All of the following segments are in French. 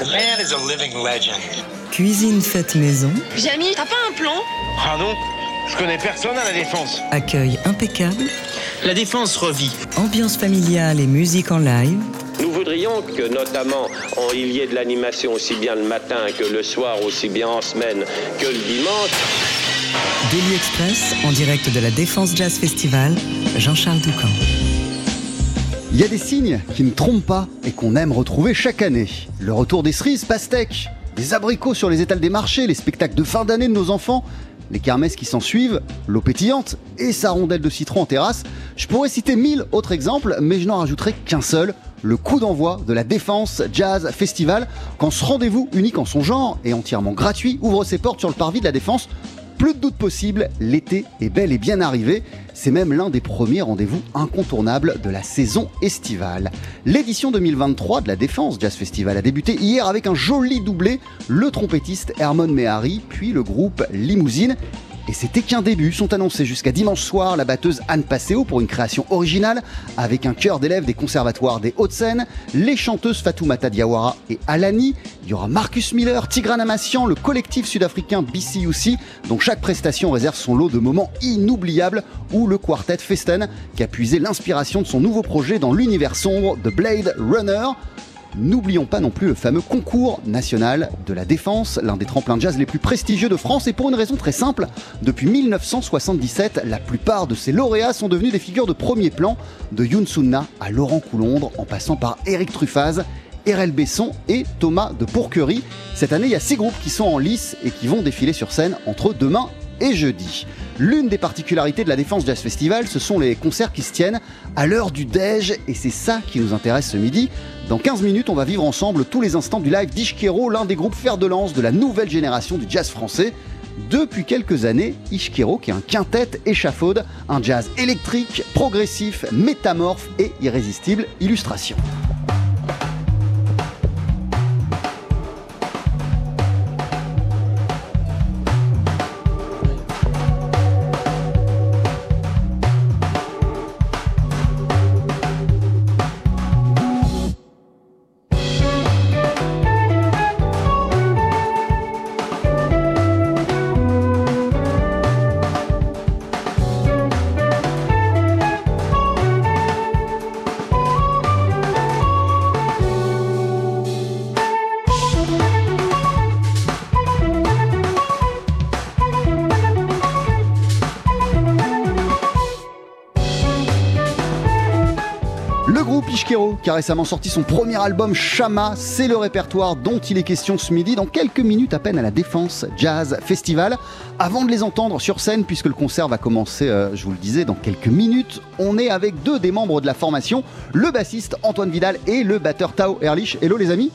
The man is a living legend. Cuisine faite maison, Jamy, t'as pas un plan? Ah non, je connais personne à la défense. accueil impeccable, La défense revit. ambiance familiale et musique en live. Nous voudrions que, notamment, en- il y ait de l'animation aussi bien le matin que le soir, aussi bien en semaine que le dimanche. Daily Express en direct de la Défense Jazz Festival, Jean-Charles Doucan. Il y a des signes qui ne trompent pas et qu'on aime retrouver chaque année. Le retour des cerises pastèques, des abricots sur les étals des marchés, les spectacles de fin d'année de nos enfants, les kermesses qui s'en suivent, l'eau pétillante et sa rondelle de citron en terrasse. Je pourrais citer mille autres exemples, mais je n'en rajouterai qu'un seul. Le coup d'envoi de la Défense Jazz Festival, quand ce rendez-vous unique en son genre et entièrement gratuit ouvre ses portes sur le parvis de la Défense plus de doute possible, l'été est bel et bien arrivé. C'est même l'un des premiers rendez-vous incontournables de la saison estivale. L'édition 2023 de la Défense Jazz Festival a débuté hier avec un joli doublé, le trompettiste Hermon Mehari, puis le groupe Limousine. Et c'était qu'un début, sont annoncés jusqu'à dimanche soir la batteuse Anne Passeo pour une création originale avec un chœur d'élèves des conservatoires des Hauts-de-Seine, les chanteuses Fatoumata Diawara et Alani, il y aura Marcus Miller, Tigran Amassian, le collectif sud-africain BCUC, dont chaque prestation réserve son lot de moments inoubliables, ou le quartet Festen, qui a puisé l'inspiration de son nouveau projet dans l'univers sombre de Blade Runner. N'oublions pas non plus le fameux concours national de la défense, l'un des tremplins de jazz les plus prestigieux de France, et pour une raison très simple, depuis 1977, la plupart de ces lauréats sont devenus des figures de premier plan, de Youn Sunna à Laurent Coulondre, en passant par Éric Truffaz, RL Besson et Thomas de Pourquerie. Cette année, il y a six groupes qui sont en lice et qui vont défiler sur scène entre demain et jeudi. L'une des particularités de la Défense Jazz Festival, ce sont les concerts qui se tiennent à l'heure du déj, et c'est ça qui nous intéresse ce midi. Dans 15 minutes, on va vivre ensemble tous les instants du live d'Ishkero, l'un des groupes fer de lance de la nouvelle génération du jazz français. Depuis quelques années, Ishkero, qui est un quintet échafaude, un jazz électrique, progressif, métamorphe et irrésistible. Illustration. Qui a récemment sorti son premier album Shama, c'est le répertoire dont il est question ce midi, dans quelques minutes à peine à la Défense Jazz Festival. Avant de les entendre sur scène, puisque le concert va commencer, euh, je vous le disais, dans quelques minutes, on est avec deux des membres de la formation, le bassiste Antoine Vidal et le batteur Tao Erlich. Hello les amis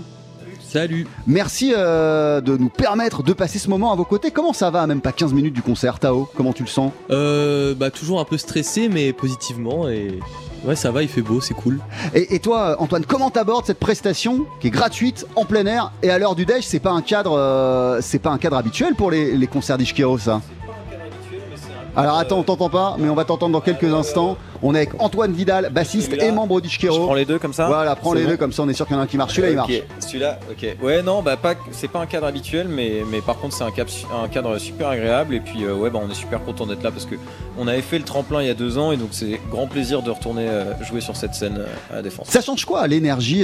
Salut Merci euh, de nous permettre de passer ce moment à vos côtés. Comment ça va Même pas 15 minutes du concert, Tao? Comment tu le sens? Euh, Bah toujours un peu stressé mais positivement et ouais ça va, il fait beau, c'est cool. Et, et toi, Antoine, comment t'abordes cette prestation qui est gratuite, en plein air et à l'heure du déj C'est pas un cadre, euh, c'est pas un cadre habituel pour les, les concerts d'Ishkero, ça? Alors attends, on t'entend pas, mais on va t'entendre dans quelques instants. On est avec Antoine Vidal, bassiste et membre Je d'Ishkero. prends les deux comme ça Voilà, prends les bon deux comme ça, on est sûr qu'il y en a un qui marche. Celui-là, il marche. Celui-là, ok. Ouais, non, bah pas, c'est pas un cadre habituel, mais, mais par contre c'est un, cap- un cadre super agréable et puis euh, ouais, bah on est super content d'être là parce que on avait fait le tremplin il y a deux ans et donc c'est grand plaisir de retourner euh, jouer sur cette scène euh, à la défense. Ça change quoi à l'énergie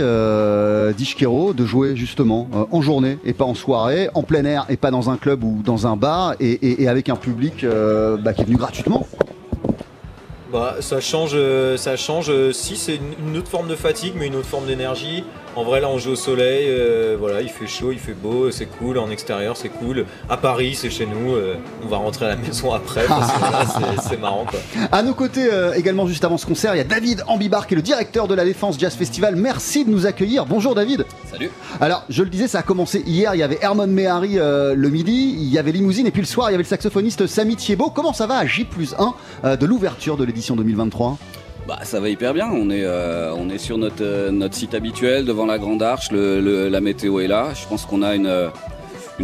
d'Ishkero de jouer justement en journée et pas en soirée, en plein air et pas dans un club ou dans un bar et, et- et avec un public bah, qui est venu gratuitement? Bah ça change, euh, ça change. euh, si c'est une, une autre forme de fatigue, mais une autre forme d'énergie. En vrai là on joue au soleil, euh, voilà, il fait chaud, il fait beau, c'est cool. En extérieur c'est cool. À Paris c'est chez nous. euh, on va rentrer à la maison après. parce que voilà, c'est- marrant quoi. À nos côtés, euh, également juste avant ce concert, il y a David Ambibar qui est le directeur de la Défense Jazz Festival. Merci de nous accueillir. Bonjour David. Salut. Alors, je le disais, ça a commencé hier. Il y avait Hermon Mehari euh, le midi, il y avait Limousine, et puis le soir, il y avait le saxophoniste Samy Thiebaud. Comment ça va à J plus 1 euh, de l'ouverture de l'édition 2023 Bah, ça va hyper bien. On est, euh, sur notre, euh, notre site habituel devant la Grande Arche. La météo est là. Je pense qu'on a une, euh,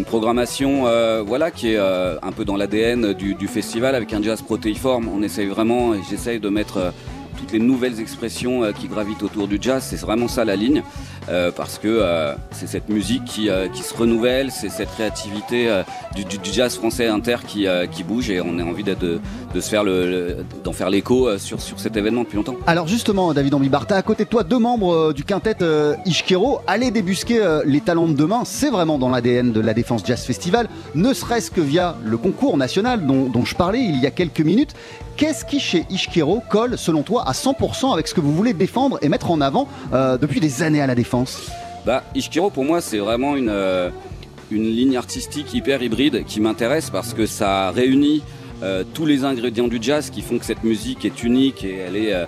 programmation voilà, qui est un peu dans l'ADN du, festival avec un jazz protéiforme. On essaye vraiment, j'essaye de mettre toutes les nouvelles expressions qui gravitent autour du jazz. C'est vraiment ça la ligne. Euh, parce que euh, c'est cette musique qui, euh, qui se renouvelle, c'est cette créativité du, jazz français inter qui, qui bouge et on a envie de, de faire le, d'en faire l'écho sur, sur cet événement depuis longtemps. Alors justement, David Ambibar, t'as à côté de toi deux membres du quintet Ishkero. Aller débusquer les talents de demain, c'est vraiment dans l'ADN de la Défense Jazz Festival, ne serait-ce que via le concours national dont, dont je parlais il y a quelques minutes. Qu'est-ce qui chez Ishkero colle, selon toi, à 100% avec ce que vous voulez défendre et mettre en avant depuis des années à la Défense Bah, Ishkiro, pour moi, c'est vraiment une, euh, une ligne artistique hyper hybride qui m'intéresse parce que ça réunit euh, tous les ingrédients du jazz qui font que cette musique est unique et elle, est, euh,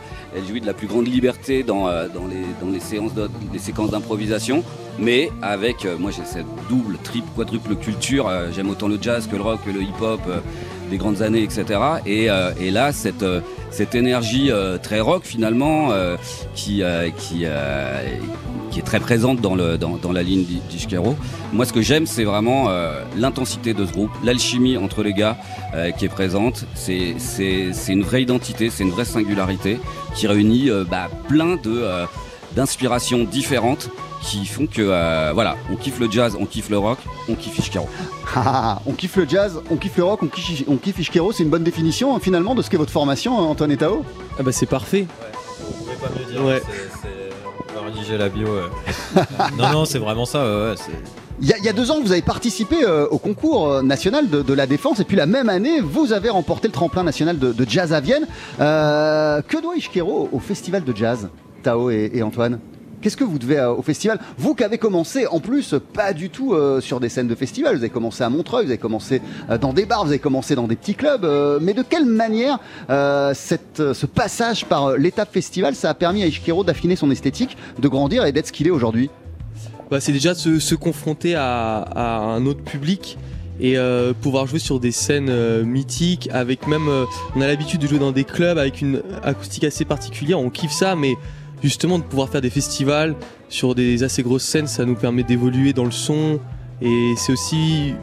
jouit de la plus grande liberté dans, les, séquences d'improvisation, mais avec, moi j'ai cette double, triple, quadruple culture, j'aime autant le jazz que le rock, que le hip-hop, des grandes années, etc. Et, euh, et là, cette, euh, énergie euh, très rock finalement, qui, est très présente dans, la ligne d'I- d'Ishkero. Moi, ce que j'aime, c'est vraiment l'intensité de ce groupe, l'alchimie entre les gars qui est présente. C'est une vraie identité, c'est une vraie singularité qui réunit bah, plein d'inspirations différentes qui font que euh, voilà, on kiffe le jazz, on kiffe le rock, on kiffe Ishkero. Ah, on kiffe le jazz, on kiffe le rock, on kiffe, on kiffe Ishkero, c'est une bonne définition hein, finalement de ce qu'est votre formation, hein, Antoine et Tao? Ah bah c'est parfait. Vous pouvez pas mieux dire. Ouais. c'est- c'est- On va rédiger la bio. ouais. non, non, c'est vraiment ça. ouais, ouais, c'est- Il y, a, il y a deux ans, vous avez participé euh, au concours euh, national de, de la défense, et puis la même année, vous avez remporté le tremplin national de, de jazz à Vienne. Euh, que doit Ishkero au festival de jazz, Tao et, et Antoine? Qu'est-ce que vous devez au festival Vous qui avez commencé, en plus, pas du tout euh, sur des scènes de festival, vous avez commencé à Montreuil, vous avez commencé euh, dans des bars, vous avez commencé dans des petits clubs, euh, mais de quelle manière ce passage par l'étape festival, ça a permis à Ishkero d'affiner son esthétique, de grandir et d'être ce qu'il est aujourd'hui? Bah, c'est déjà se, se confronter à, un autre public et pouvoir jouer sur des scènes mythiques avec même on a l'habitude de jouer dans des clubs avec une acoustique assez particulière. On kiffe ça mais justement de pouvoir faire des festivals sur des assez grosses scènes ça nous permet d'évoluer dans le son. Et c'est aussi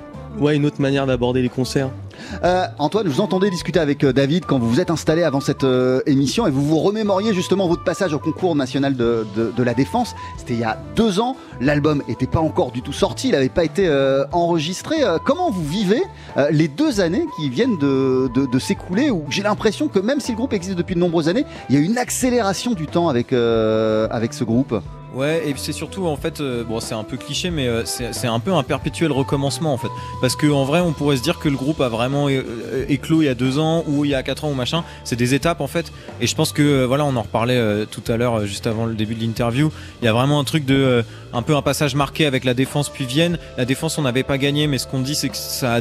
une autre manière d'aborder les concerts Euh, Antoine, vous entendais discuter avec euh, David quand vous vous êtes installé avant cette euh, émission et vous vous remémoriez justement votre passage au concours national de, la défense. C'était il y a deux ans. L'album n'était pas encore du tout sorti, il n'avait pas été enregistré. Comment vous vivez les deux années qui viennent de, s'écouler où j'ai l'impression que même si le groupe existe depuis de nombreuses années, il y a une accélération du temps avec ce groupe? Ouais, et c'est surtout en fait, euh, bon, c'est un peu cliché, mais euh, c'est c'est un peu un perpétuel recommencement en fait. Parce que en vrai, on pourrait se dire que le groupe a vraiment é- euh, éclos il y a deux ans ou il y a quatre ans ou machin. C'est des étapes en fait. Et je pense que euh, voilà, on en reparlait euh, tout à l'heure, euh, juste avant le début de l'interview. Il y a vraiment un truc de euh, un peu un passage marqué avec la défense puis Vienne. La défense, on n'avait pas gagné, mais ce qu'on dit, c'est que ça, a,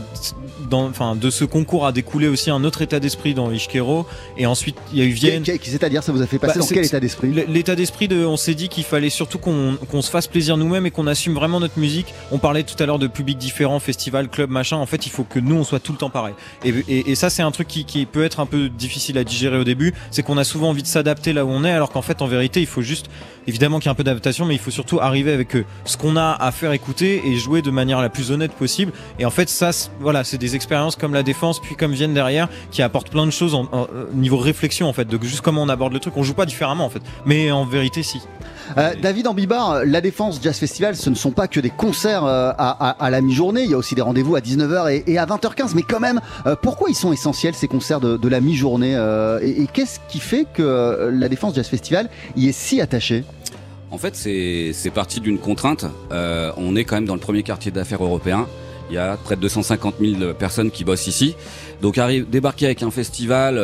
dans, enfin, de ce concours a découlé aussi un autre état d'esprit dans Ishkero. Et ensuite, il y a eu Vienne. C'est-à-dire, ça vous a fait passer Bah, dans quel état d'esprit? L'état d'esprit de, on s'est dit qu'il fallait surtout qu'on se fasse plaisir nous-mêmes et qu'on assume vraiment notre musique. On parlait tout à l'heure de publics différents, festival, club, machin. En fait, il faut que nous on soit tout le temps pareil. Et, ça, c'est un truc qui, peut être un peu difficile à digérer au début. C'est qu'on a souvent envie de s'adapter là où on est, alors qu'en fait, en vérité, il faut juste, évidemment qu'il y a un peu d'adaptation, mais il faut surtout arriver avec euh, ce qu'on a à faire écouter et jouer de manière la plus honnête possible. Et en fait, ça, voilà, c'est des expériences comme la défense, puis comme viennent derrière, qui apportent plein de choses en, en- euh, niveau réflexion en fait, de juste comment on aborde le truc. On joue pas différemment en fait, mais en vérité, si. Euh, David Ambibar, la Défense Jazz Festival, ce ne sont pas que des concerts euh, à, la mi-journée, il y a aussi des rendez-vous à 19h et, et à 20h15, mais quand même, euh, pourquoi ils sont essentiels ces concerts de, la mi-journée euh, Et, qu'est-ce qui fait que la Défense Jazz Festival y est si attaché? En fait, c'est parti d'une contrainte. On est quand même dans le premier quartier d'affaires européen. Il y a près de 250 000 personnes qui bossent ici. Donc débarquer avec un festival,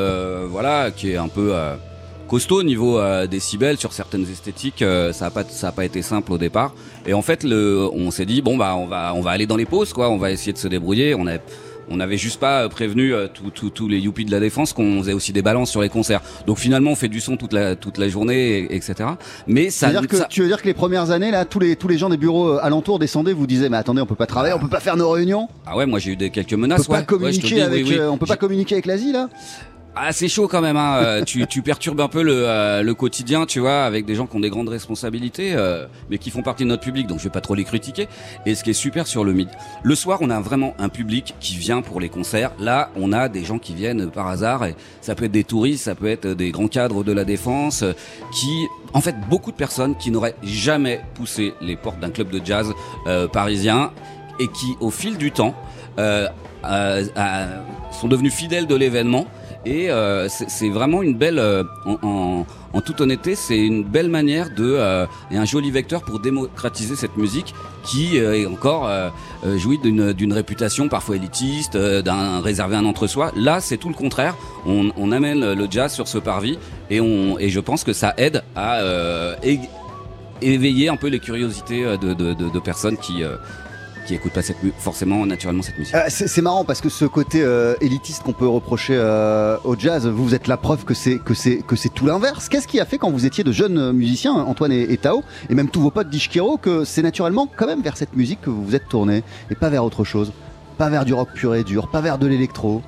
voilà, qui est un peu costaud au niveau euh, décibels sur certaines esthétiques. euh, ça a pas ça a pas été simple au départ. Et en fait, le, on s'est dit bon bah on va on va aller dans les pauses quoi. On va essayer de se débrouiller. On a on n'avait juste pas prévenu euh, tous les yuppies de la défense qu'on faisait aussi des balances sur les concerts. Donc finalement, on fait du son toute la toute la journée, et- etc. Mais ça, C'est-à-dire que ça- tu veux dire que les premières années, là, tous les, tous les gens des bureaux euh, alentours descendaient, vous disaient, mais attendez, on peut pas travailler, on peut pas faire nos réunions, Ah ouais, moi j'ai eu des quelques on menaces. peut pas. Ouais, communiquer dis, avec, oui, oui. euh, on peut pas communiquer avec l'Asie, là? Ah c'est chaud quand même. Hein. Euh, tu, tu perturbes un peu le, euh, le quotidien, tu vois, avec des gens qui ont des grandes responsabilités, euh, mais qui font partie de notre public. Donc je vais pas trop les critiquer. Et ce qui est super sur le mid, le soir on a vraiment un public qui vient pour les concerts. Là on a des gens qui viennent par hasard. Et ça peut être des touristes, ça peut être des grands cadres de la défense qui en fait beaucoup de personnes qui n'auraient jamais poussé les portes d'un club de jazz parisien et qui, au fil du temps, sont devenus fidèles de l'événement. Et euh, c'est vraiment une belle, euh, en, toute honnêteté, c'est une belle manière de euh, et un joli vecteur pour démocratiser cette musique qui est encore jouit d'une réputation parfois élitiste, d'un réservé un entre-soi. Là, c'est tout le contraire. On, amène le jazz sur ce parvis et je pense que ça aide à éveiller un peu les curiosités de, personnes qui qui écoutent pas forcément naturellement cette musique. Euh, c'est marrant parce que ce côté euh, élitiste qu'on peut reprocher euh, au jazz, vous, êtes la preuve que c'est tout l'inverse. Qu'est-ce qui a fait quand vous étiez de jeunes euh, musiciens, Antoine et, Tao, et même tous vos potes d'Ishkiro, que c'est naturellement quand même vers cette musique que vous vous êtes tournés et pas vers autre chose, pas vers du rock pur et dur, pas vers de l'électro?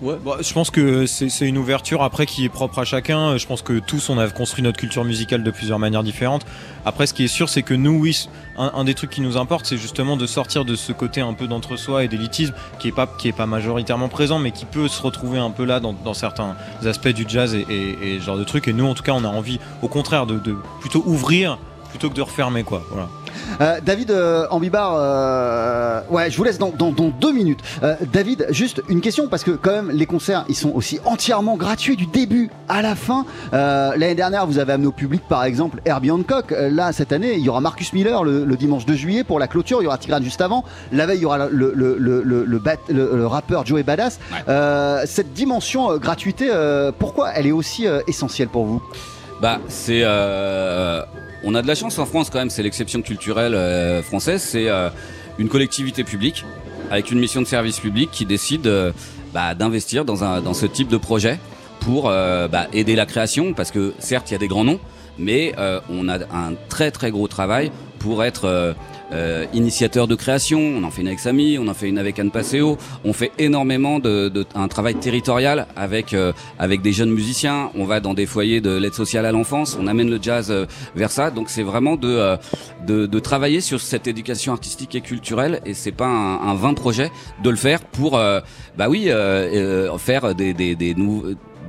Ouais, bah, je pense que c'est une ouverture après qui est propre à chacun. Je pense que tous on a construit notre culture musicale de plusieurs manières différentes. Après, ce qui est sûr, c'est que nous, oui, un, des trucs qui nous importe, c'est justement de sortir de ce côté un peu d'entre-soi et d'élitisme qui est pas qui est pas majoritairement présent, mais qui peut se retrouver un peu là dans, dans certains aspects du jazz et, ce genre de trucs. Et nous, en tout cas, on a envie, au contraire, de, plutôt ouvrir plutôt que de refermer, quoi. Euh, David euh, Ambibar, euh, ouais, je vous laisse dans, dans, dans deux minutes. Euh, David, juste une question parce que quand même les concerts, ils sont aussi entièrement gratuits du début à la fin. L'année dernière, vous avez amené au public par exemple Herbie Hancock. Là, cette année, il y aura Marcus Miller le, le dimanche 2 juillet pour la clôture. Il y aura Tigran juste avant. La veille, il y aura le, bat- rappeur Joey Badass. Ouais. Cette dimension gratuité, pourquoi elle est aussi essentielle pour vous? Bah, c'est. On a de la chance en France quand même, c'est l'exception culturelle euh, française. C'est euh, une collectivité publique avec une mission de service public qui décide euh, bah, d'investir dans, ce type de projet pour bah, aider la création. Parce que certes, il y a des grands noms, mais on a un très très gros travail pour être euh, euh, initiateur de création. On en fait une avec Samy, on en fait une avec Anne Passeo. On fait énormément de, de un travail territorial avec euh, avec des jeunes musiciens. On va dans des foyers de l'aide sociale à l'enfance. On amène le jazz euh, vers ça. Donc c'est vraiment de, euh, de de travailler sur cette éducation artistique et culturelle. Et c'est pas un, un vain projet de le faire pour bah oui faire des des des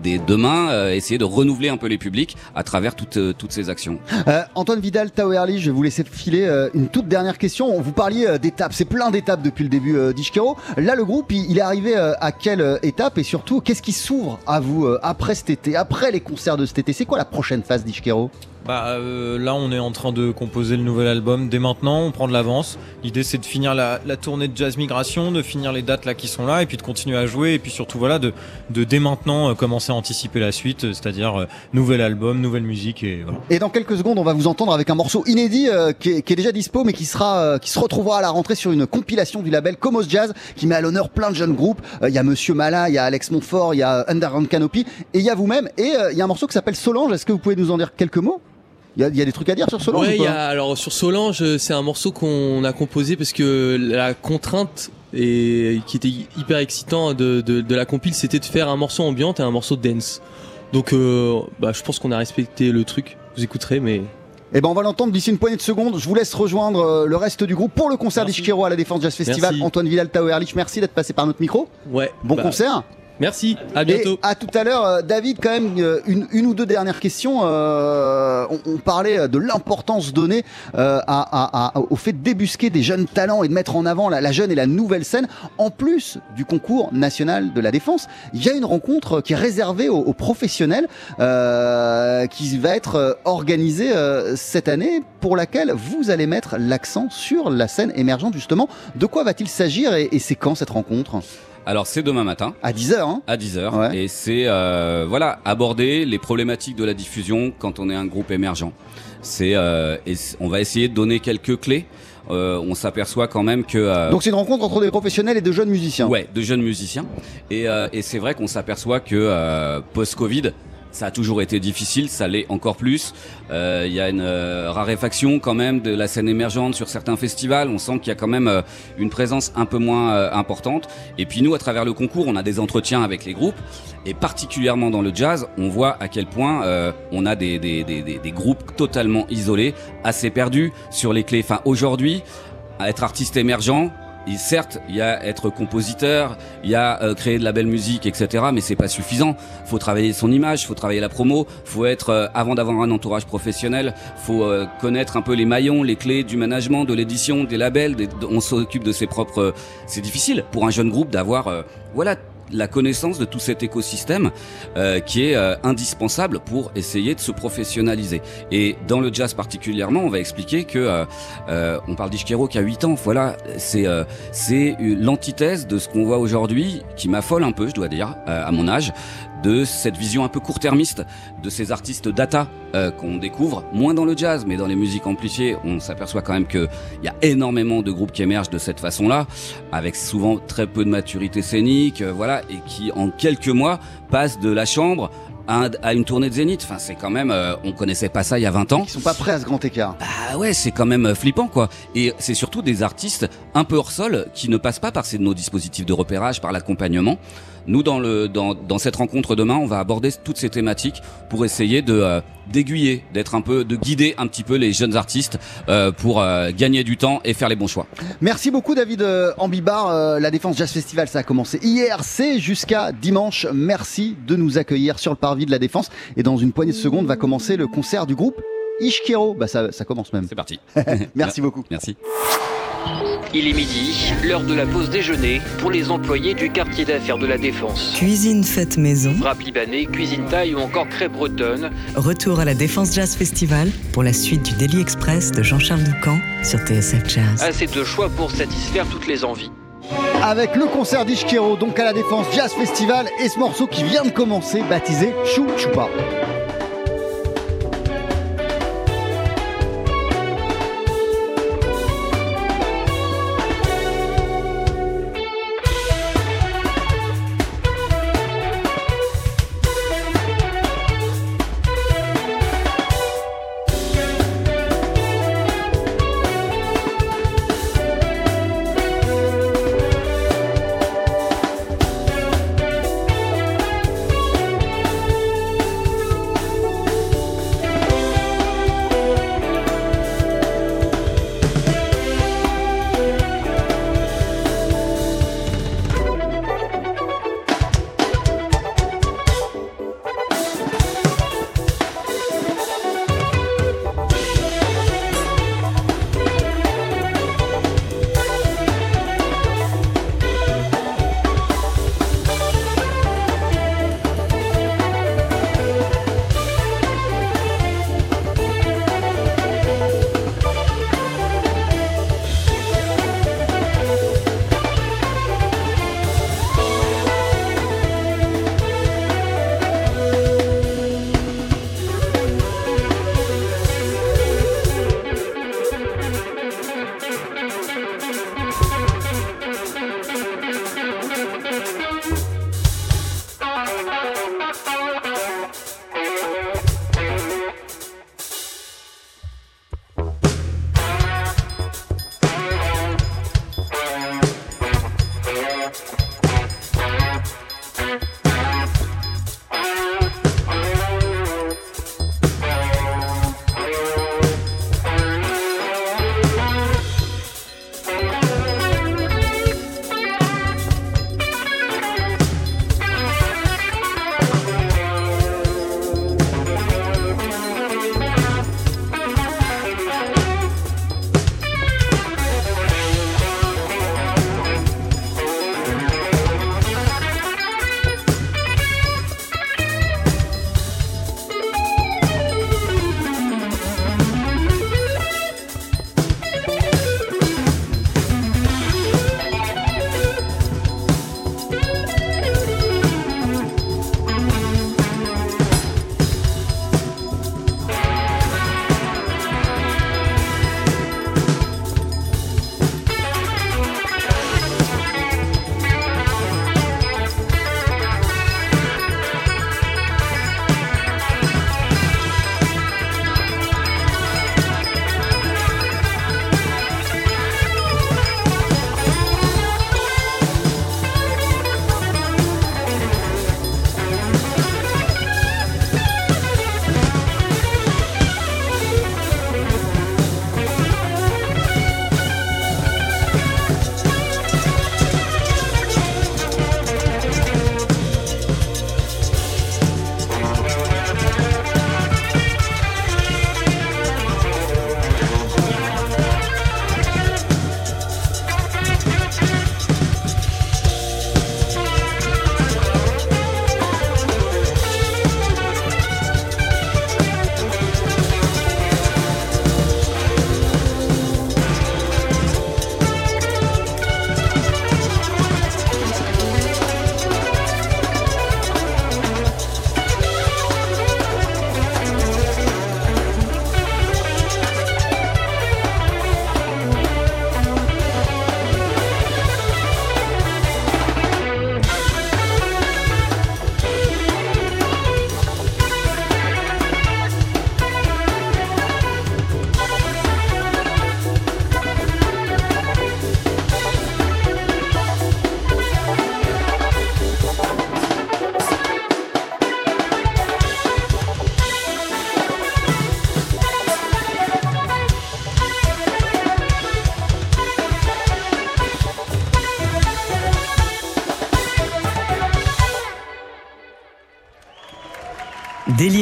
demain euh, essayer de renouveler un peu les publics à travers toutes euh, ces actions. Euh, Antoine Vidal, Tao Early, je vais vous laisser filer une toute dernière question. Vous parliez d'étapes, c'est plein d'étapes depuis le début d'Ishkero. Là, le groupe, il, il est arrivé à quelle étape? Et surtout, qu'est-ce qui s'ouvre à vous après cet été, après les concerts de cet été? C'est quoi la prochaine phase d'Ishkero? Bah euh, là on est en train de composer le nouvel album dès maintenant, on prend de l'avance. L'idée c'est de finir la, tournée de Jazz Migration, de finir les dates là qui sont là et puis de continuer à jouer et puis surtout voilà de, dès maintenant euh, commencer à anticiper la suite, euh, c'est-à-dire nouvel album, nouvelle musique et voilà. Et dans quelques secondes, on va vous entendre avec un morceau inédit qui, est, qui est déjà dispo, mais qui sera, qui se retrouvera à la rentrée sur une compilation du label Comos Jazz, qui met à l'honneur plein de jeunes groupes. Il y a Monsieur Mala, il y a Alex Montfort, il y a Underground Canopy, et il y a vous-même. Et il y a un morceau qui s'appelle Solange. Est-ce que vous pouvez nous en dire quelques mots? Il y, a- il y a des trucs à dire sur Solange Ouais, ou y a, alors sur Solange, euh, c'est un morceau qu'on a composé parce que la contrainte et qui était hyper excitant de, de, de la compile, c'était de faire un morceau ambiante et un morceau dance. Donc, euh, bah, je pense qu'on a respecté le truc. Vous écouterez, mais Eh ben on va l'entendre d'ici une poignée de secondes. Je vous laisse rejoindre euh, le reste du groupe pour le concert d'Ishkiro à la Défense Jazz Festival. Merci. Antoine Vidal, Tao Erlich, merci d'être passé par notre micro. ouais. Bon bah, concert. Merci. À bientôt. Et à tout à l'heure, euh, David, quand même, euh, une, une ou deux dernières questions. Euh, on, on parlait de l'importance donnée euh, à, à- à- au fait de débusquer des jeunes talents et de mettre en avant la, la jeune et la nouvelle scène. En plus du concours national de la défense, il y a une rencontre qui est réservée aux, aux professionnels euh, qui va être euh, organisée euh, cette année pour laquelle vous allez mettre l'accent sur la scène émergente justement. De quoi va-t-il s'agir et, et c'est quand cette rencontre? Alors c'est demain matin. À 10h, hein à 10h Ouais. et c'est euh, voilà aborder les problématiques de la diffusion quand on est un groupe émergent. C'est euh, on va essayer de donner quelques clés. Euh, on s'aperçoit quand même que euh, Donc c'est une rencontre entre des professionnels et de jeunes musiciens. ouais de jeunes musiciens et, euh, et c'est vrai qu'on s'aperçoit que euh, post-Covid ça a toujours été difficile, ça l'est encore plus. Euh, Il y a une euh, raréfaction quand même de la scène émergente sur certains festivals. On sent qu'il y a quand même euh, une présence un peu moins euh, importante. Et puis nous, à travers le concours, on a des entretiens avec les groupes. Et particulièrement dans le jazz, on voit à quel point euh, on a des, des, des, des, des groupes totalement isolés, assez perdus sur les clés. Enfin, aujourd'hui, à être artiste émergent, et certes, il y a être compositeur, il y a euh, créer de la belle musique, etc. Mais c'est pas suffisant. Faut travailler son image, faut travailler la promo, faut être euh, avant d'avoir un entourage professionnel, faut euh, connaître un peu les maillons, les clés du management, de l'édition, des labels. on s'occupe de ses propres. C'est difficile pour un jeune groupe d'avoir, voilà la connaissance de tout cet écosystème euh, qui est euh, indispensable pour essayer de se professionnaliser. Et dans le jazz particulièrement, on va expliquer que euh, on parle d'Ishkero qui a 8 ans. Voilà, c'est c'est l'antithèse de ce qu'on voit aujourd'hui, qui m'affole un peu, je dois dire, à mon âge, de cette vision un peu court-termiste de ces artistes data euh, qu'on découvre moins dans le jazz, mais dans les musiques amplifiées, on s'aperçoit quand même que il y a énormément de groupes qui émergent de cette façon-là, avec souvent très peu de maturité scénique, euh, voilà, et qui en quelques mois passent de la chambre à, un- à une tournée de Zénith. Enfin, c'est quand même, euh, on connaissait pas ça il y a 20 ans. Ils sont pas prêts à ce grand écart. Ah ouais, c'est quand même euh, flippant quoi. Et c'est surtout des artistes un peu hors sol qui ne passent pas par ces, nos dispositifs de repérage, par l'accompagnement. Nous, dans, le, dans, dans cette rencontre demain, on va aborder toutes ces thématiques pour essayer de euh, d'aiguiller, d'être un peu, de guider un petit peu les jeunes artistes euh, pour euh, gagner du temps et faire les bons choix. Merci beaucoup David euh, Ambibar. La Défense Jazz Festival, ça a commencé hier, c'est jusqu'à dimanche. Merci de nous accueillir sur le parvis de la Défense. Et dans une poignée de secondes va commencer le concert du groupe Ishkero. Bah ça, ça commence même. C'est parti. Merci beaucoup. Merci. Il est midi, l'heure de la pause déjeuner pour les employés du quartier d'affaires de la Défense. Cuisine faite maison. Rap libanais, cuisine thaï ou encore crêpes bretonnes. Retour à la Défense Jazz Festival pour la suite du Daily Express de Jean-Charles Doucan sur TSF Jazz. Assez de choix pour satisfaire toutes les envies. Avec le concert d'Ishkero, donc à la Défense Jazz Festival, et ce morceau qui vient de commencer, baptisé Chou Choupa.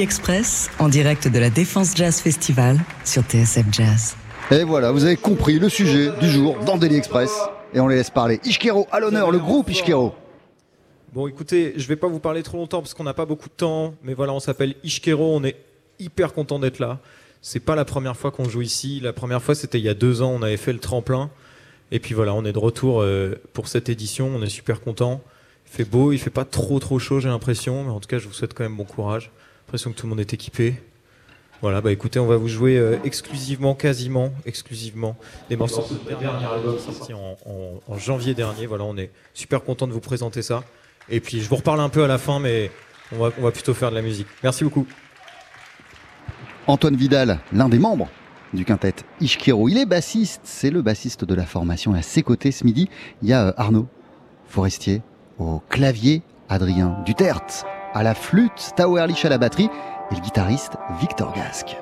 Express en direct de la Défense Jazz Festival sur TSF Jazz. Et voilà, vous avez compris le sujet du jour dans Daily Express. Et on les laisse parler. Ishkero à l'honneur, le groupe Ishkero. Bon, écoutez, je vais pas vous parler trop longtemps parce qu'on n'a pas beaucoup de temps, mais voilà, on s'appelle Ishkero, on est hyper content d'être là. C'est pas la première fois qu'on joue ici. La première fois, c'était il y a deux ans, on avait fait le tremplin. Et puis voilà, on est de retour euh, pour cette édition, on est super content. Il fait beau, il fait pas trop trop chaud, j'ai l'impression, mais en tout cas, je vous souhaite quand même bon courage. J'ai l'impression que tout le monde est équipé. Voilà, bah écoutez, on va vous jouer euh, exclusivement, quasiment exclusivement, des morceaux de notre dernier album sorti en, en- en janvier dernier. Voilà, on est super content de vous présenter ça. Et puis je vous reparle un peu à la fin, mais on va, on va plutôt faire de la musique. Merci beaucoup. Antoine Vidal, l'un des membres du quintet Ishkero. Il est bassiste, c'est le bassiste de la formation. Et à ses côtés ce midi, il y a euh, Arnaud Forestier au clavier, Adrien Duterte à la flûte, Tao Erlich à la batterie et le guitariste Victor Gasque.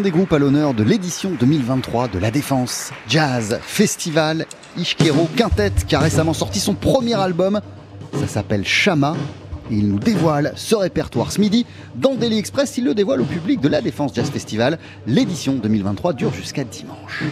Des groupes à l'honneur de l'édition 2023 de la Défense Jazz Festival. Ishkero Quintet qui a récemment sorti son premier album. Ça s'appelle Shama. Et il nous dévoile ce répertoire ce midi. Dans Daily Express, il le dévoile au public de la Défense Jazz Festival. L'édition 2023 dure jusqu'à dimanche.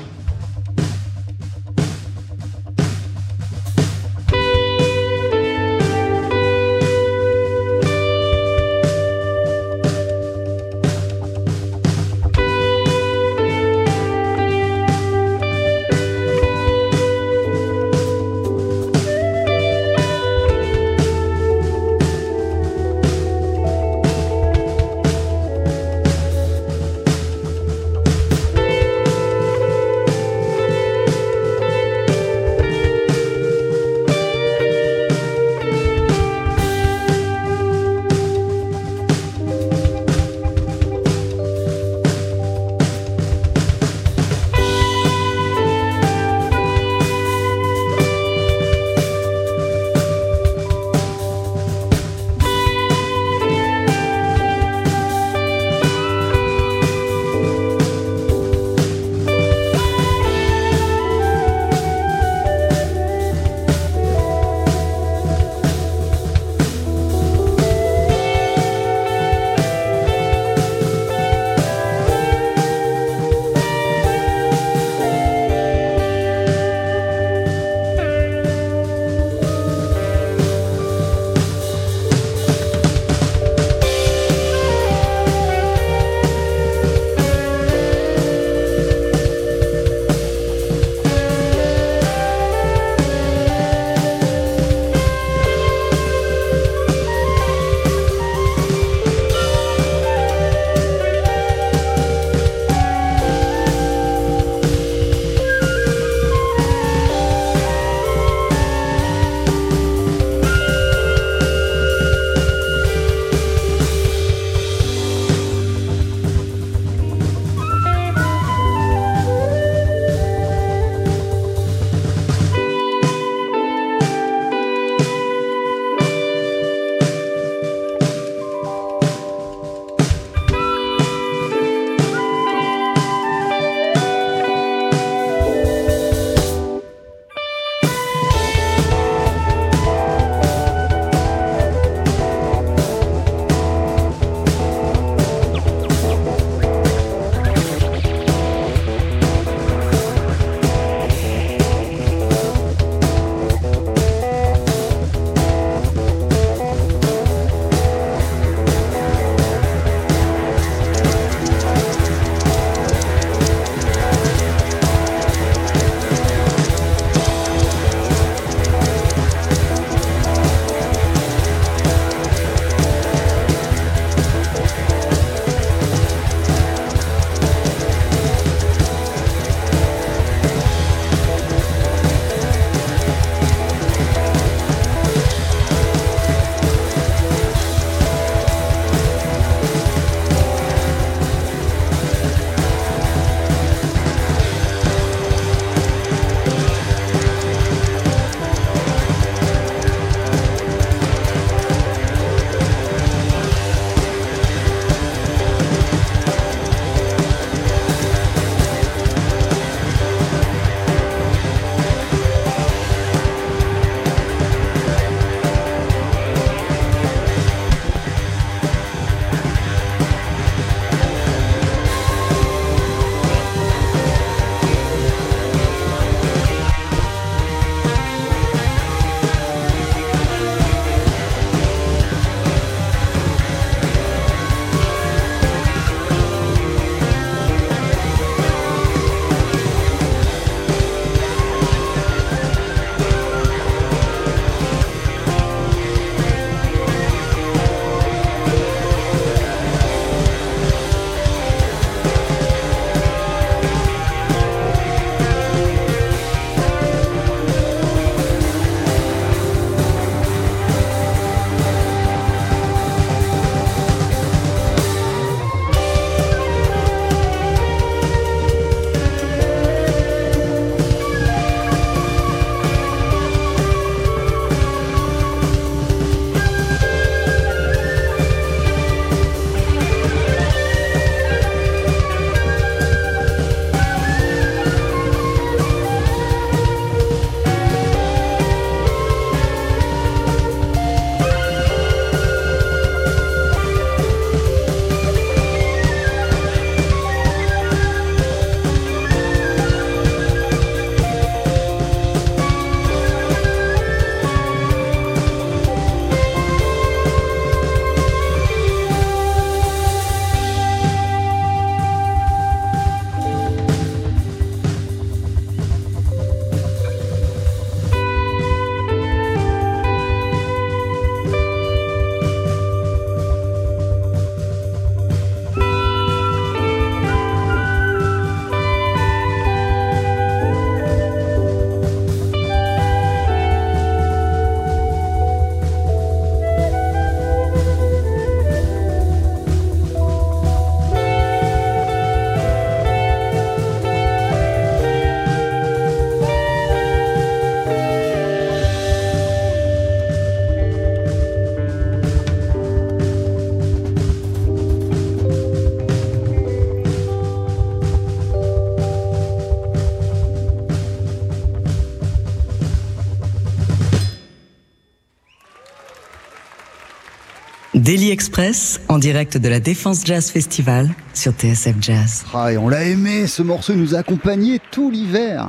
Daily Express, en direct de la Défense Jazz Festival sur TSF Jazz. Ah, et on l'a aimé, ce morceau nous a accompagné tout l'hiver.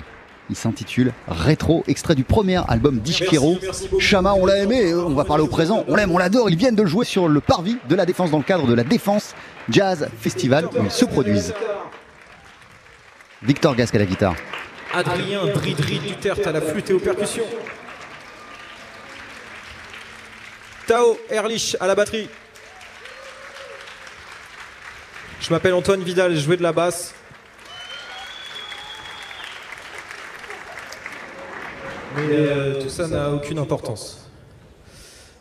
Il s'intitule Rétro, extrait du premier album d'Ishkero. Chama, on l'a aimé, on va parler au présent, on l'aime, on l'adore. Ils viennent de le jouer sur le parvis de la Défense dans le cadre de la Défense Jazz Festival où ils se produisent. Victor Gasque à la guitare. Adrien Dridri Duterte à la flûte et aux percussions. Tao Erlich à la batterie. Je m'appelle Antoine Vidal, je jouais de la basse. Mais euh, tout ça n'a aucune importance.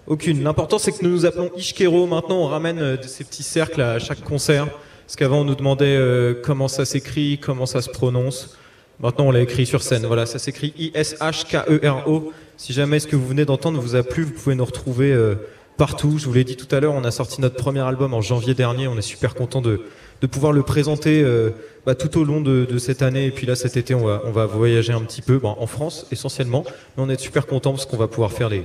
Aucune. L'important c'est que nous nous appelons Ishkero. Maintenant on ramène euh, ces petits cercles à chaque concert. Parce qu'avant on nous demandait euh, comment ça s'écrit, comment ça se prononce. Maintenant on l'a écrit sur scène. Voilà, ça s'écrit I-S-H-K-E-R-O. Si jamais ce que vous venez d'entendre vous a plu, vous pouvez nous retrouver euh, partout. Je vous l'ai dit tout à l'heure, on a sorti notre premier album en janvier dernier. On est super content de, pouvoir le présenter euh, bah, tout au long de, cette année. Et puis là, cet été, on va, voyager un petit peu, bon, en France essentiellement. Mais on est super content parce qu'on va pouvoir faire les,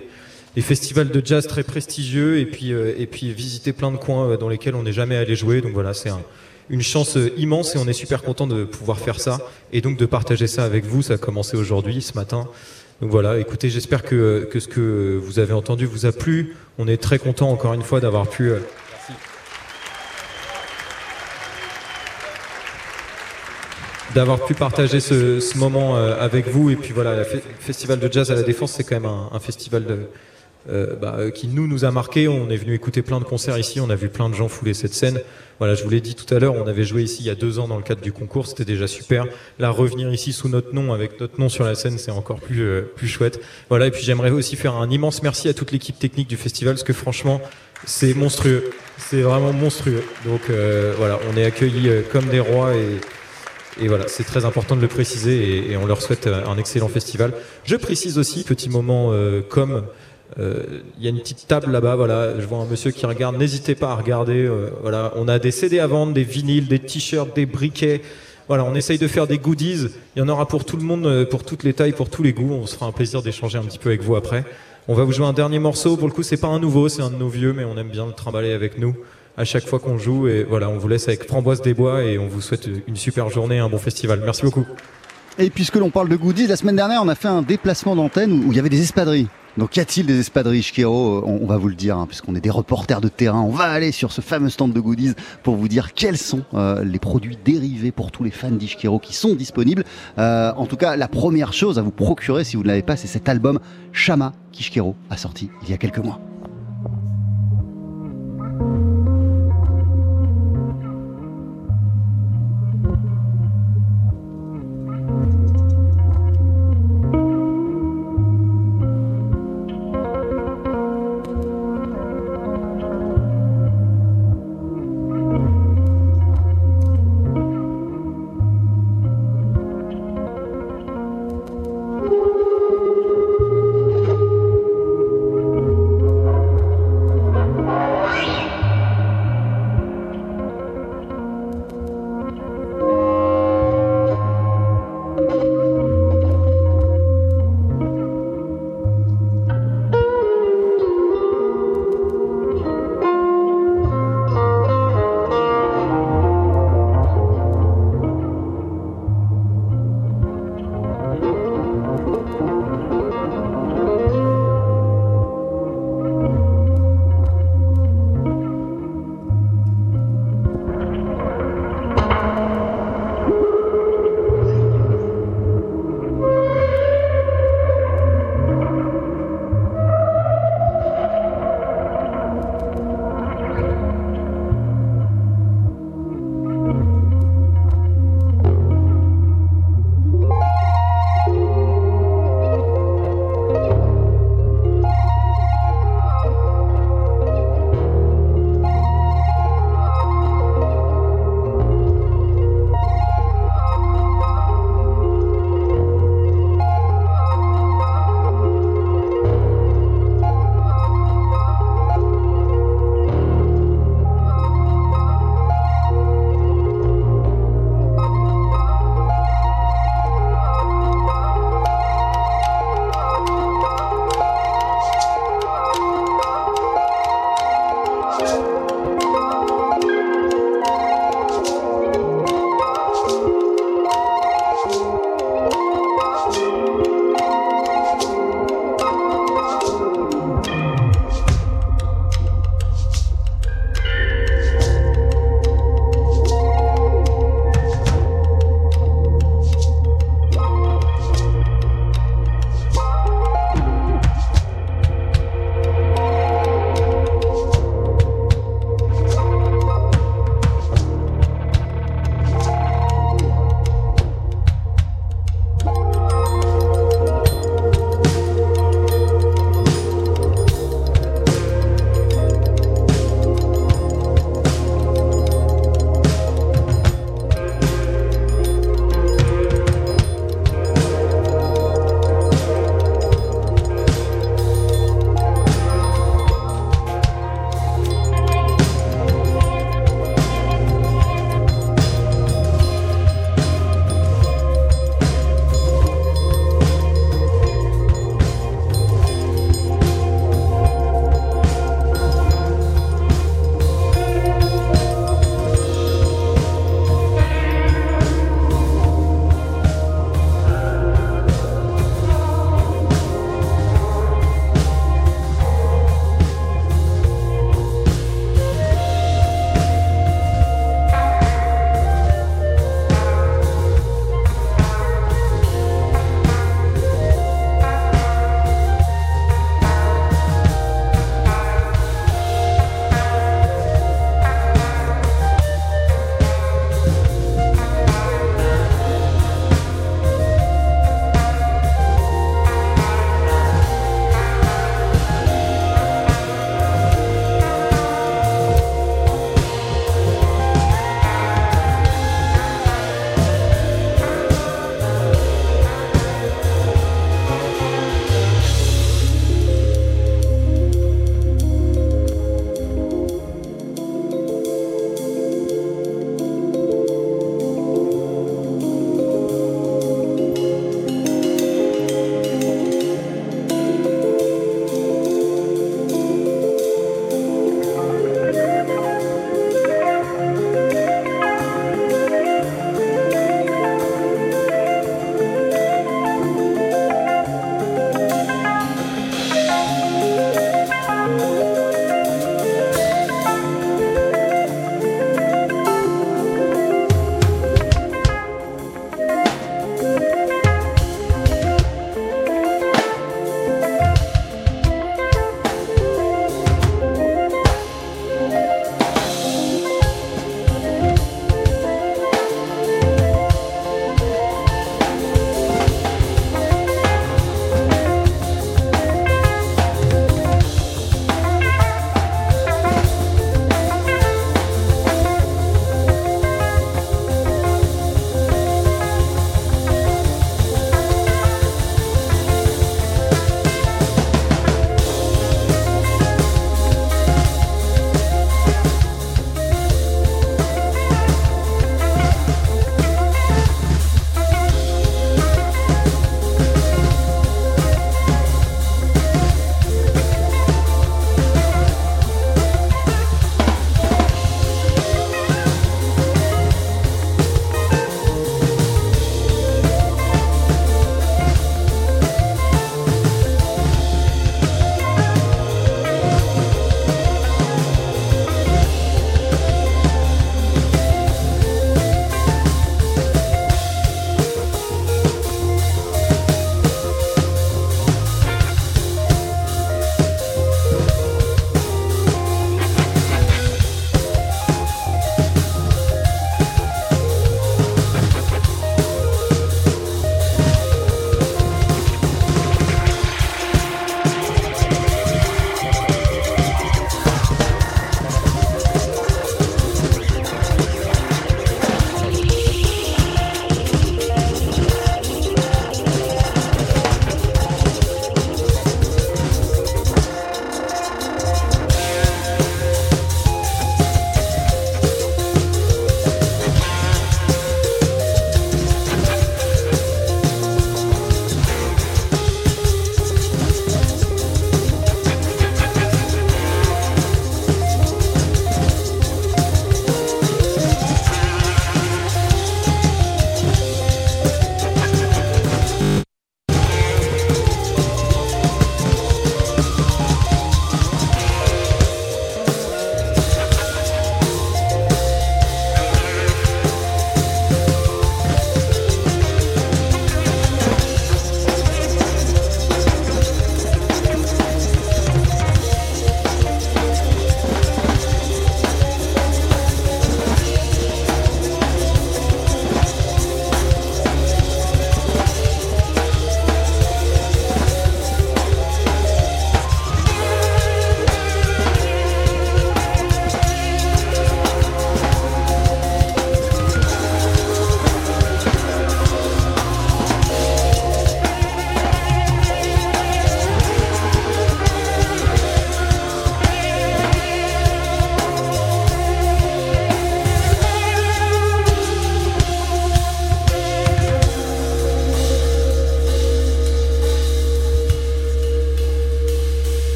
les festivals de jazz très prestigieux et puis, euh, et puis visiter plein de coins dans lesquels on n'est jamais allé jouer. Donc voilà, c'est un- une chance euh, immense et on est super content de pouvoir faire ça et donc de partager ça avec vous. Ça a commencé aujourd'hui, ce matin. Donc voilà, écoutez, j'espère que, que ce que vous avez entendu vous a plu. On est très content encore une fois d'avoir pu. euh, d'avoir pu partager ce, moment euh, avec vous et puis voilà le fe- festival de jazz à la défense c'est quand même un festival de, euh, bah, euh, qui nous nous a marqué. On est venu écouter plein de concerts ici. On a vu plein de gens fouler cette scène. Voilà je vous l'ai dit tout à l'heure on avait joué ici il y a deux ans dans le cadre du concours. C'était déjà super. Là revenir ici sous notre nom avec notre nom sur la scène c'est encore plus euh, plus chouette. Voilà et puis j'aimerais aussi faire un immense merci à toute l'équipe technique du festival parce que franchement c'est monstrueux. C'est vraiment monstrueux. Donc voilà on est accueillis comme des rois et voilà, c'est très important de le préciser et, on leur souhaite un excellent festival. Je précise aussi, petit moment comme euh, il y a une petite table là-bas, voilà, je vois un monsieur qui regarde, n'hésitez pas à regarder, euh, voilà, on a des CD à vendre, des vinyles, des t-shirts, des briquets. Voilà, on essaye de faire des goodies. Il y en aura pour tout le monde, euh, pour toutes les tailles, pour tous les goûts. On se fera un plaisir d'échanger un petit peu avec vous après. On va vous jouer un dernier morceau. Pour le coup, c'est pas un nouveau, c'est un de nos vieux, mais on aime bien le trimballer avec nous à chaque fois qu'on joue. Et voilà, on vous laisse avec Framboise des Bois et on vous souhaite une super journée, un bon festival. Merci beaucoup. Et puisque l'on parle de goodies, la semaine dernière, on a fait un déplacement d'antenne où où il y avait des espadrilles. Donc, y a-t-il des espadrilles Shkero on, on va vous le dire, hein, puisqu'on est des reporters de terrain. On va aller sur ce fameux stand de goodies pour vous dire quels sont euh, les produits dérivés pour tous les fans d'Ishkero qui sont disponibles. Euh, en tout cas, la première chose à vous procurer, si vous ne l'avez pas, c'est cet album Shama qu'Ishkero a sorti il y a quelques mois.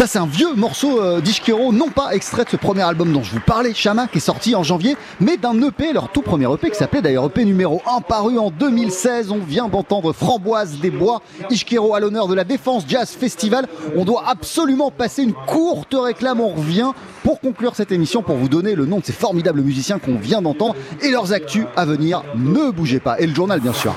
Ça, c'est un vieux morceau euh, non pas extrait de ce premier album dont je vous parlais, Shama, qui est sorti en janvier, mais d'un EP, leur tout premier EP, qui s'appelait d'ailleurs EP numéro 1, paru en 2016. On vient d'entendre Framboise des Bois, Ishkiro à l'honneur de la Défense Jazz Festival. On doit absolument passer une courte réclame. On revient pour conclure cette émission, pour vous donner le nom de ces formidables musiciens qu'on vient d'entendre et leurs actus à venir. Ne bougez pas. Et le journal, bien sûr.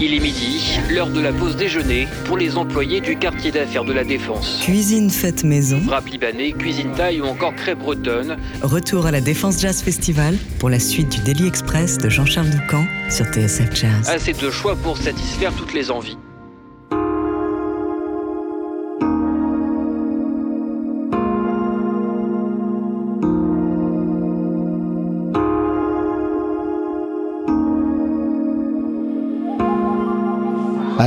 Il est midi, l'heure de la pause déjeuner pour les employés du quartier d'affaires de la Défense. Cuisine faite maison. Rap libanais, cuisine thaï ou encore crêpes bretonnes. Retour à la Défense Jazz Festival pour la suite du Daily Express de Jean-Charles Doucan sur TSF Jazz. Assez de choix pour satisfaire toutes les envies.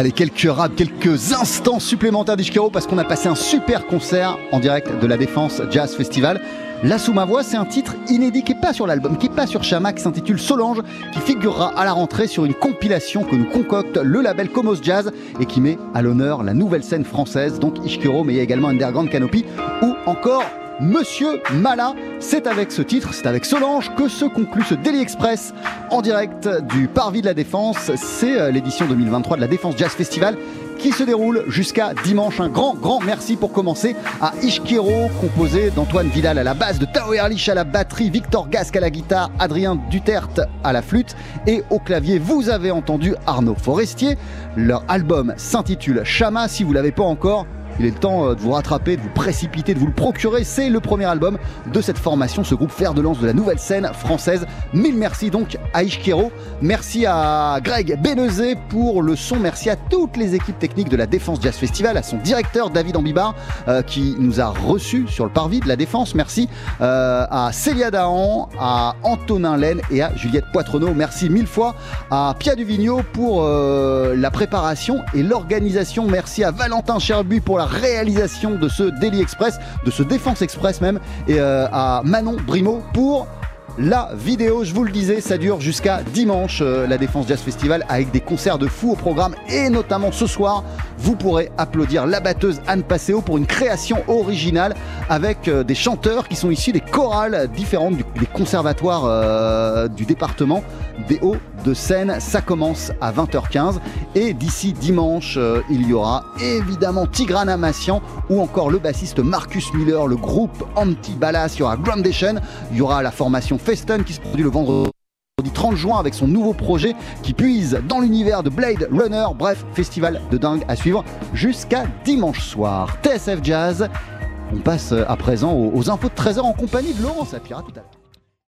Allez, quelques rap, quelques instants supplémentaires d'Ishkiro parce qu'on a passé un super concert en direct de la Défense Jazz Festival. Là sous ma voix, c'est un titre inédit qui n'est pas sur l'album, qui n'est pas sur Chama, qui s'intitule Solange, qui figurera à la rentrée sur une compilation que nous concocte le label Comos Jazz et qui met à l'honneur la nouvelle scène française, donc Ishkiro, mais il y a également Underground Canopy ou encore Monsieur Mala. C'est avec ce titre, c'est avec Solange que se conclut ce Daily Express en direct du Parvis de la Défense. C'est euh, l'édition 2023 de la Défense Jazz Festival qui se déroule jusqu'à dimanche. Un grand, grand merci pour commencer à Ishkiro, composé d'Antoine Vidal à la basse, de Tao Erlich à la batterie, Victor Gasque à la guitare, Adrien Duterte à la flûte et au clavier. Vous avez entendu Arnaud Forestier. Leur album s'intitule Chama. Si vous l'avez pas encore, il est temps euh, de vous rattraper, de vous précipiter, de vous le procurer. C'est le premier album de cette formation, ce groupe fer de lance de la nouvelle scène française. Mille merci donc à Ishkiro. Merci à Greg Benezé pour le son. Merci à toutes les équipes techniques de la Défense Jazz Festival, à son directeur David Ambibar euh, qui nous a reçus sur le parvis de la Défense. Merci euh, à Célia Dahan, à Antonin Laine et à Juliette Poitrenaud. Merci mille fois à Pia Duvigneau pour la préparation et l'organisation. Merci à Valentin Cherbu pour la réalisation de ce Daily Express, de ce Défense Express même, et euh, à Manon Brimo pour la vidéo, je vous le disais, ça dure jusqu'à dimanche, euh, la Défense Jazz Festival, avec des concerts de fou au programme. Et notamment ce soir, vous pourrez applaudir la batteuse Anne Passeo pour une création originale avec euh, des chanteurs qui sont issus des chorales différentes des conservatoires euh, du département des Hauts-de-Seine. Ça commence à 20h15. Et d'ici dimanche, il y aura évidemment Tigrana Massian ou encore le bassiste Marcus Miller, le groupe Anti-Ballas. Il y aura Groundation, il y aura la formation Festen qui se produit le vendredi 30 juin avec son nouveau projet qui puise dans l'univers de Blade Runner. Bref, festival de dingue à suivre jusqu'à dimanche soir. TSF Jazz. On passe à présent aux, infos de 13h en compagnie de Laurent Sapira tout à l'heure.